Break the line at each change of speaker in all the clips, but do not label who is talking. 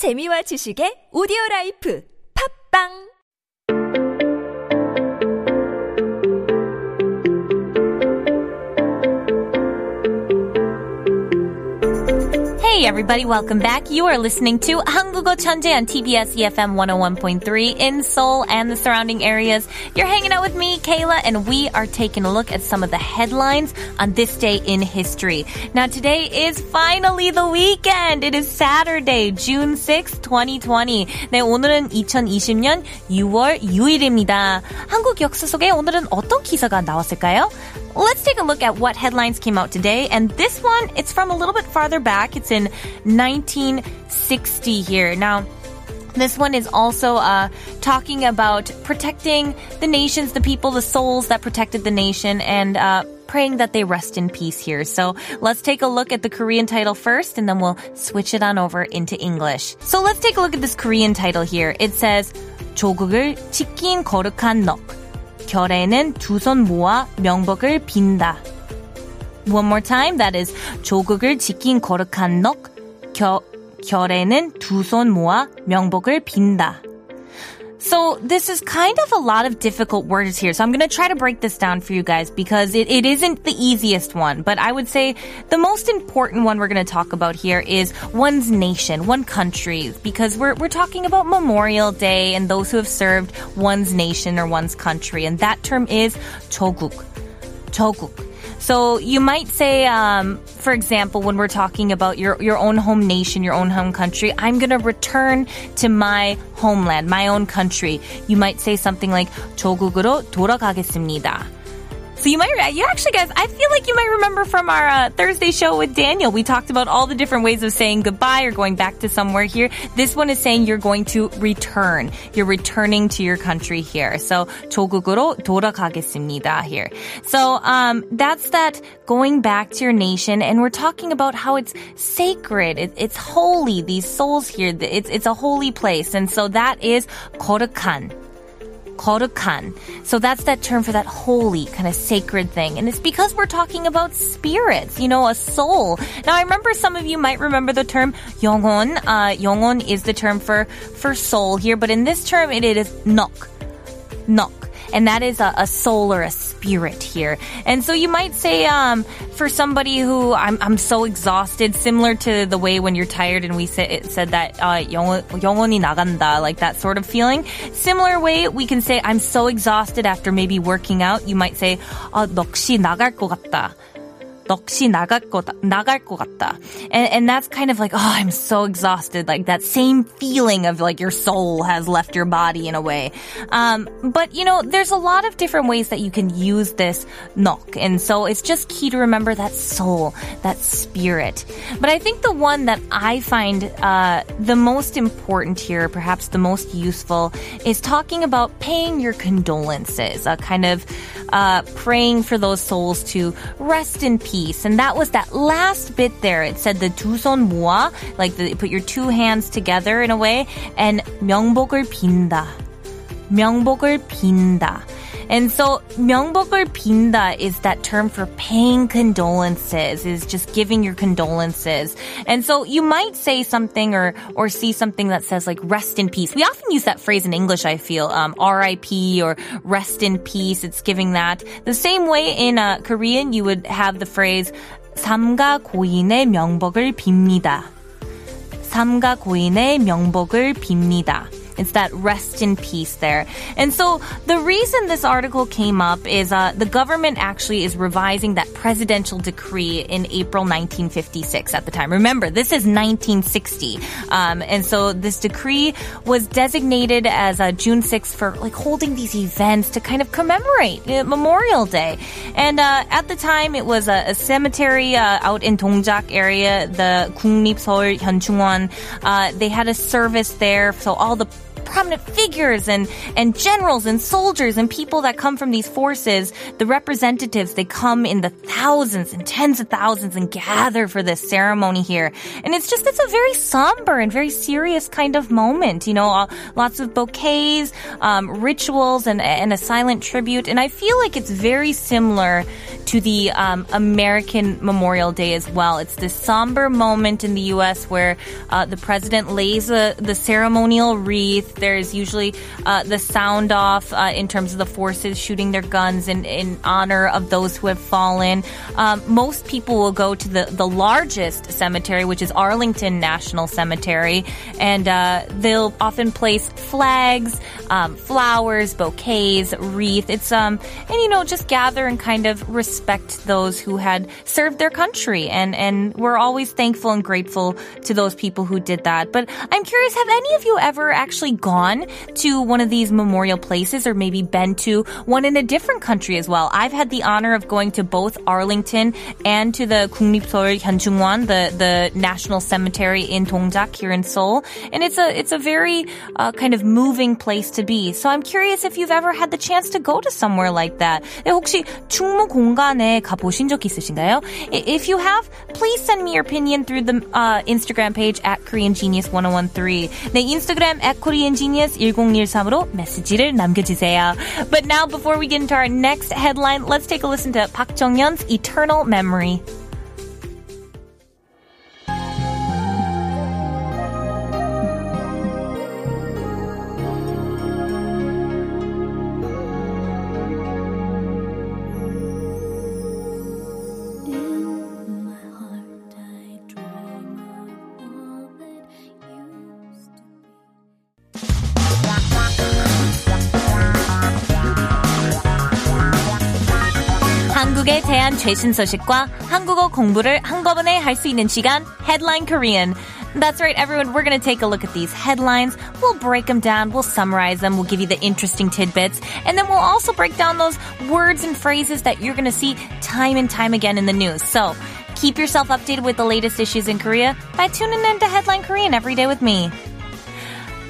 재미와 지식의 오디오 라이프. 팝빵
Hey everybody, welcome back. You are listening to 한국어 천재 on TBS EFM 101.3 in Seoul and the surrounding areas. You're hanging out with me, Kayla, and we are taking a look at some of the headlines on this day in history. Now today is finally the weekend. It is Saturday, June 6, 2020. 네, 오늘은 2020년 6월 6일입니다. 한국 역사 속에 오늘은 어떤 기사가 나왔을까요? Let's take a look at what headlines came out today. And this one, it's from a little bit farther back. It's in 1960 here. Now, this one is also uh, talking about protecting the nations, the people, the souls that protected the nation, and uh, praying that they rest in peace here. So let's take a look at the Korean title first, and then we'll switch it on over into English. So let's take a look at this Korean title here. It says, 조국을 지킨 거룩한 넋. 결에는 두 손 모아 명복을 빈다. One more time, that is 조국을 지킨 거룩한 넋. 겨, 결에는 두 손 모아 명복을 빈다. So this is kind of a lot of difficult words here. So I'm going to try to break this down for you guys because it, it isn't the easiest one. But I would say the most important one we're going to talk about here is one's nation, one country, because we're, we're talking about Memorial Day and those who have served one's nation or one's country. And that term is 조국. 조국. So you might say, um, for example, when we're talking about your, your own home nation, your own home country, I'm going to return to my homeland, my own country. You might say something like, 조국으로 돌아가겠습니다. So you might, you actually guys, I feel like you might remember from our uh, Thursday show with Daniel. We talked about all the different ways of saying goodbye or going back to somewhere here. This one is saying you're going to return. You're returning to your country here. So 조국으로 돌아가겠습니다 here. So um, that's that going back to your nation, and we're talking about how it's sacred. It, it's holy. These souls here, it's it's a holy place, and so that is 거룩한. 거룩한. So that's that term for that holy, kind of sacred thing. And it's because we're talking about spirits, you know, a soul. Now, I remember some of you might remember the term 영혼. Uh, 영혼 is the term for, for soul here, but in this term, it is nok. Nok. And that is a, a soul or a spirit here. And so you might say, um, for somebody who I'm, I'm so exhausted, similar to the way when you're tired and we said, said that, uh, 영혼, 영혼이 나간다, like that sort of feeling. Similar way, we can say, I'm so exhausted after maybe working out. You might say, 어, 넋이 나갈 것 같다. 넋이 나갈 것, 나갈 것 같다. And, and that's kind of like, oh, I'm so exhausted. Like that same feeling of like your soul has left your body in a way. Um, but you know, there's a lot of different ways that you can use this nok. And so it's just key to remember that soul, that spirit. But I think the one that I find, uh, the most important here, perhaps the most useful, is talking about paying your condolences, a kind of, uh, praying for those souls to rest in peace and that was that last bit there. It said the 두손 모아, like the, put your two hands together in a way, and 명복을 빈다. 명복을 빈다. And so 명복을 빈다 is that term for paying condolences, is just giving your condolences. And so you might say something or, or see something that says like rest in peace. We often use that phrase in English, I feel, um, RIP or rest in peace. It's giving that. The same way in uh, Korean, you would have the phrase 삼가 고인의 명복을 빕니다. 삼가 고인의 명복을 빕니다. It's that rest in peace there. And so the reason this article came up is uh, the government actually is revising that presidential decree in April 1956 at the time. Remember, this is 1960. Um, and so this decree was designated as uh, June 6th for like holding these events to kind of commemorate uh, Memorial Day. And uh, at the time, it was a, a cemetery uh, out in Dongjak area, the 국립서울 현충원. Uh, they had a service there, so all the prominent figures and, and generals and soldiers and people that come from these forces, the representatives, they come in the thousands and tens of thousands and gather for this ceremony here. And it's just, it's a very somber and very serious kind of moment, you know, lots of bouquets, um, rituals and, and a silent tribute. And I feel like it's very similar to the um, American Memorial Day as well. It's this somber moment in the U.S. where uh, the president lays a, the ceremonial wreath. There's usually uh, the sound off uh, in terms of the forces shooting their guns in, in honor of those who have fallen. Um, most people will go to the, the largest cemetery, which is Arlington National Cemetery, and uh, they'll often place flags, um, flowers, bouquets, wreath. It's um, and you know just gather and kind of respect those who had served their country, and and we're always thankful and grateful to those people who did that. But I'm curious, have any of you ever actually gone to one of these memorial places, or maybe been to one in a different country as well? I've had the honor of going to both Arlington and to the 국립서울 현충원, the the National Cemetery in Dongjak here in Seoul, and it's a it's a very uh, kind of moving place to be. So I'm curious if you've ever had the chance to go to somewhere like that. 네, 혹시 충무 공간에 가보신 적 있으신가요? If you have, please send me your opinion through the uh, Instagram page at Korean Genius 1013. 네, 인스타그램 at Korean Genius 1013으로 메시지를 남겨주세요. But now, before we get into our next headline, let's take a listen to Park Jong-yeon's Eternal Memory. 한국에 대한 최신 소식과 한국어 공부를 한꺼번에 할 수 있는 시간 Headline Korean. That's right, everyone. We're going to take a look at these headlines. We'll break them down. We'll summarize them. We'll give you the interesting tidbits. And then we'll also break down those words and phrases that you're going to see time and time again in the news. So keep yourself updated with the latest issues in Korea by tuning in to Headline Korean every day with me.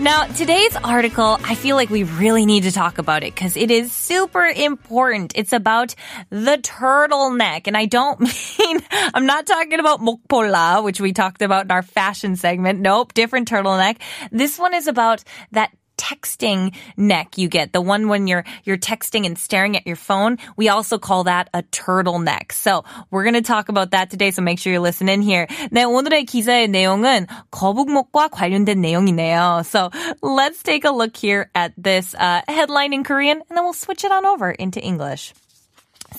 Now, today's article, I feel like we really need to talk about it because it is super important. It's about the turtleneck. And I don't mean, I'm not talking about mokpola, which we talked about in our fashion segment. Nope, different turtleneck. This one is about that texting neck you get, the one when you're you're texting and staring at your phone. We also call that a turtleneck. So we're gonna talk about that today. So make sure you're listening here. 네, 오늘의 기사의 내용은 거북목과 관련된 내용이네요. So let's take a look here at this uh, headline in Korean, and then we'll switch it on over into English.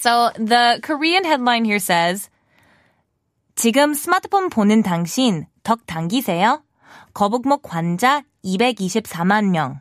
So the Korean headline here says. 지금 스마트폰 보는 당신 덕 당기세요? 거북목 환자 224만 명.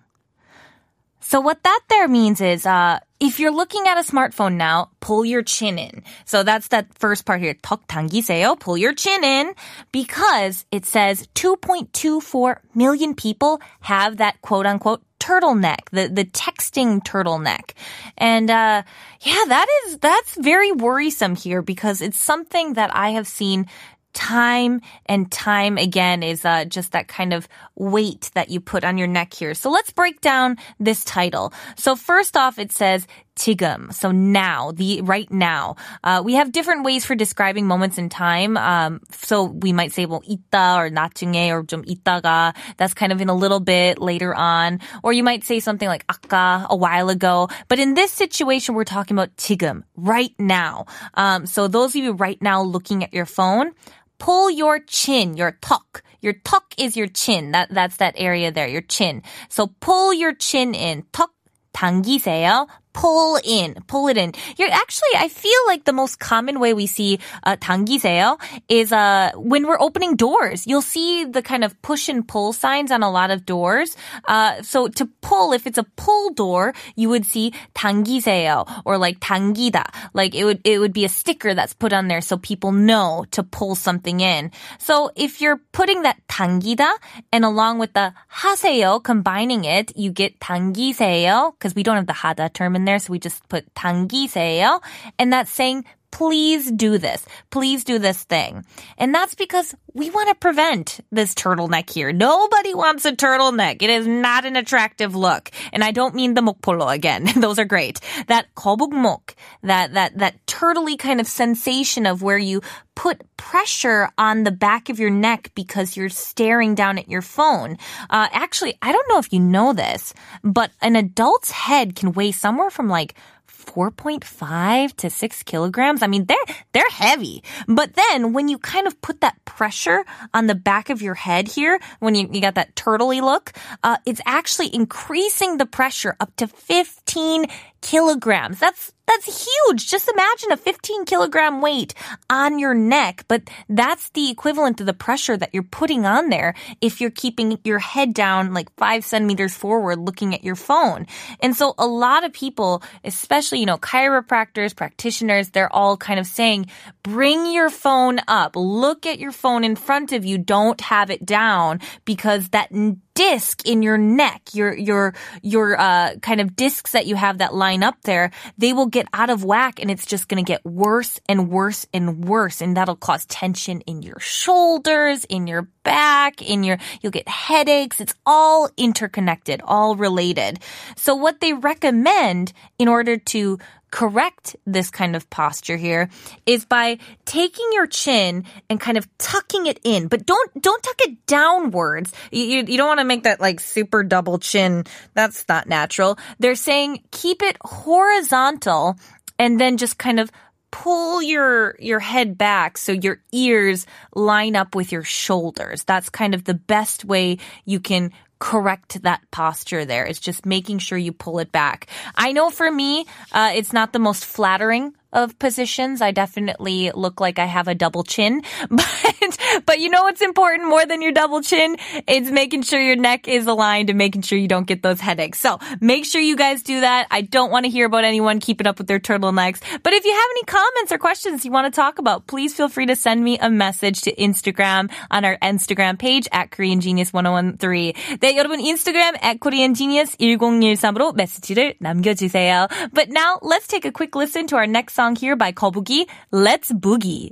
So what that there means is, uh, if you're looking at a smartphone now, pull your chin in. So that's that first part here. 덕 당기세요. Pull your chin in because it says 2.24 million people have that quote unquote turtleneck, the, the texting turtleneck. And, uh, yeah, that is, that's very worrisome here because it's something that I have seen time and time again is uh, just that kind of weight that you put on your neck here. So let's break down this title. So first off, it says 지금. So now, the right now. Uh, we have different ways for describing moments in time. Um, so we might say, well, 이따 or 나중에 or 좀 이따가. That's kind of in a little bit later on. Or you might say something like 아까, a while ago. But in this situation, we're talking about 지금, right now. Um, so those of you right now looking at your phone, pull your chin, your 턱. Your 턱 is your chin. That that's that area there, your chin. So pull your chin in. 턱 당기세요. Pull in, pull it in. You're actually, I feel like the most common way we see uh, 당기세요 is uh, when we're opening doors. You'll see the kind of push and pull signs on a lot of doors. Uh, so to pull, if it's a pull door, you would see 당기세요 or like 당기다. Like it would it would be a sticker that's put on there so people know to pull something in. So if you're putting that 당기다 and along with the 하세요, combining it, you get 당기세요 because we don't have the 하다 term in there, so we just put 당기세요, and that's saying please do this. Please do this thing. And that's because we want to prevent this turtleneck here. Nobody wants a turtleneck. It is not an attractive look. And I don't mean the mokpolo again. Those are great. That 거북목, that, that, that turtley kind of sensation of where you put pressure on the back of your neck because you're staring down at your phone. Uh, actually, I don't know if you know this, but an adult's head can weigh somewhere from like 4.5 to 6 kilograms. I mean, they're, they're heavy. But then when you kind of put that pressure on the back of your head here, when you, you got that turtley look, uh, it's actually increasing the pressure up to 15 kilograms. That's that's huge. Just imagine a 15 kilogram weight on your neck, but that's the equivalent of the pressure that you're putting on there if you're keeping your head down like five centimeters forward looking at your phone. And so a lot of people, especially, you know, chiropractors, practitioners, they're all kind of saying, bring your phone up, look at your phone in front of you, don't have it down because that disc in your neck, your your your uh, kind of discs that you have that line up there, they will get out of whack, and it's just going to get worse and worse and worse, and that'll cause tension in your shoulders, in your back, in your you'll get headaches. It's all interconnected, all related. So what they recommend in order to correct this kind of posture here is by taking your chin and kind of tucking it in, but don't don't tuck it downwards. You, you, you don't want to make that like super double chin. That's not natural. They're saying keep it horizontal and then just kind of pull your your head back so your ears line up with your shoulders. That's kind of the best way you can correct that posture there. It's just making sure you pull it back. I know for me, uh, it's not the most flattering of positions. I definitely look like I have a double chin, but, but you know what's important more than your double chin? It's making sure your neck is aligned and making sure you don't get those headaches. So make sure you guys do that. I don't want to hear about anyone keeping up with their turtlenecks, but if you have any comments or questions you want to talk about, please feel free to send me a message to Instagram on our Instagram page at Korean Genius 1013. 네, 여러분 인스타그램 at Korean Genius 1013으로 메시지를 남겨주세요. But now let's take a quick listen to our next song here by Kobugi, Let's Boogie.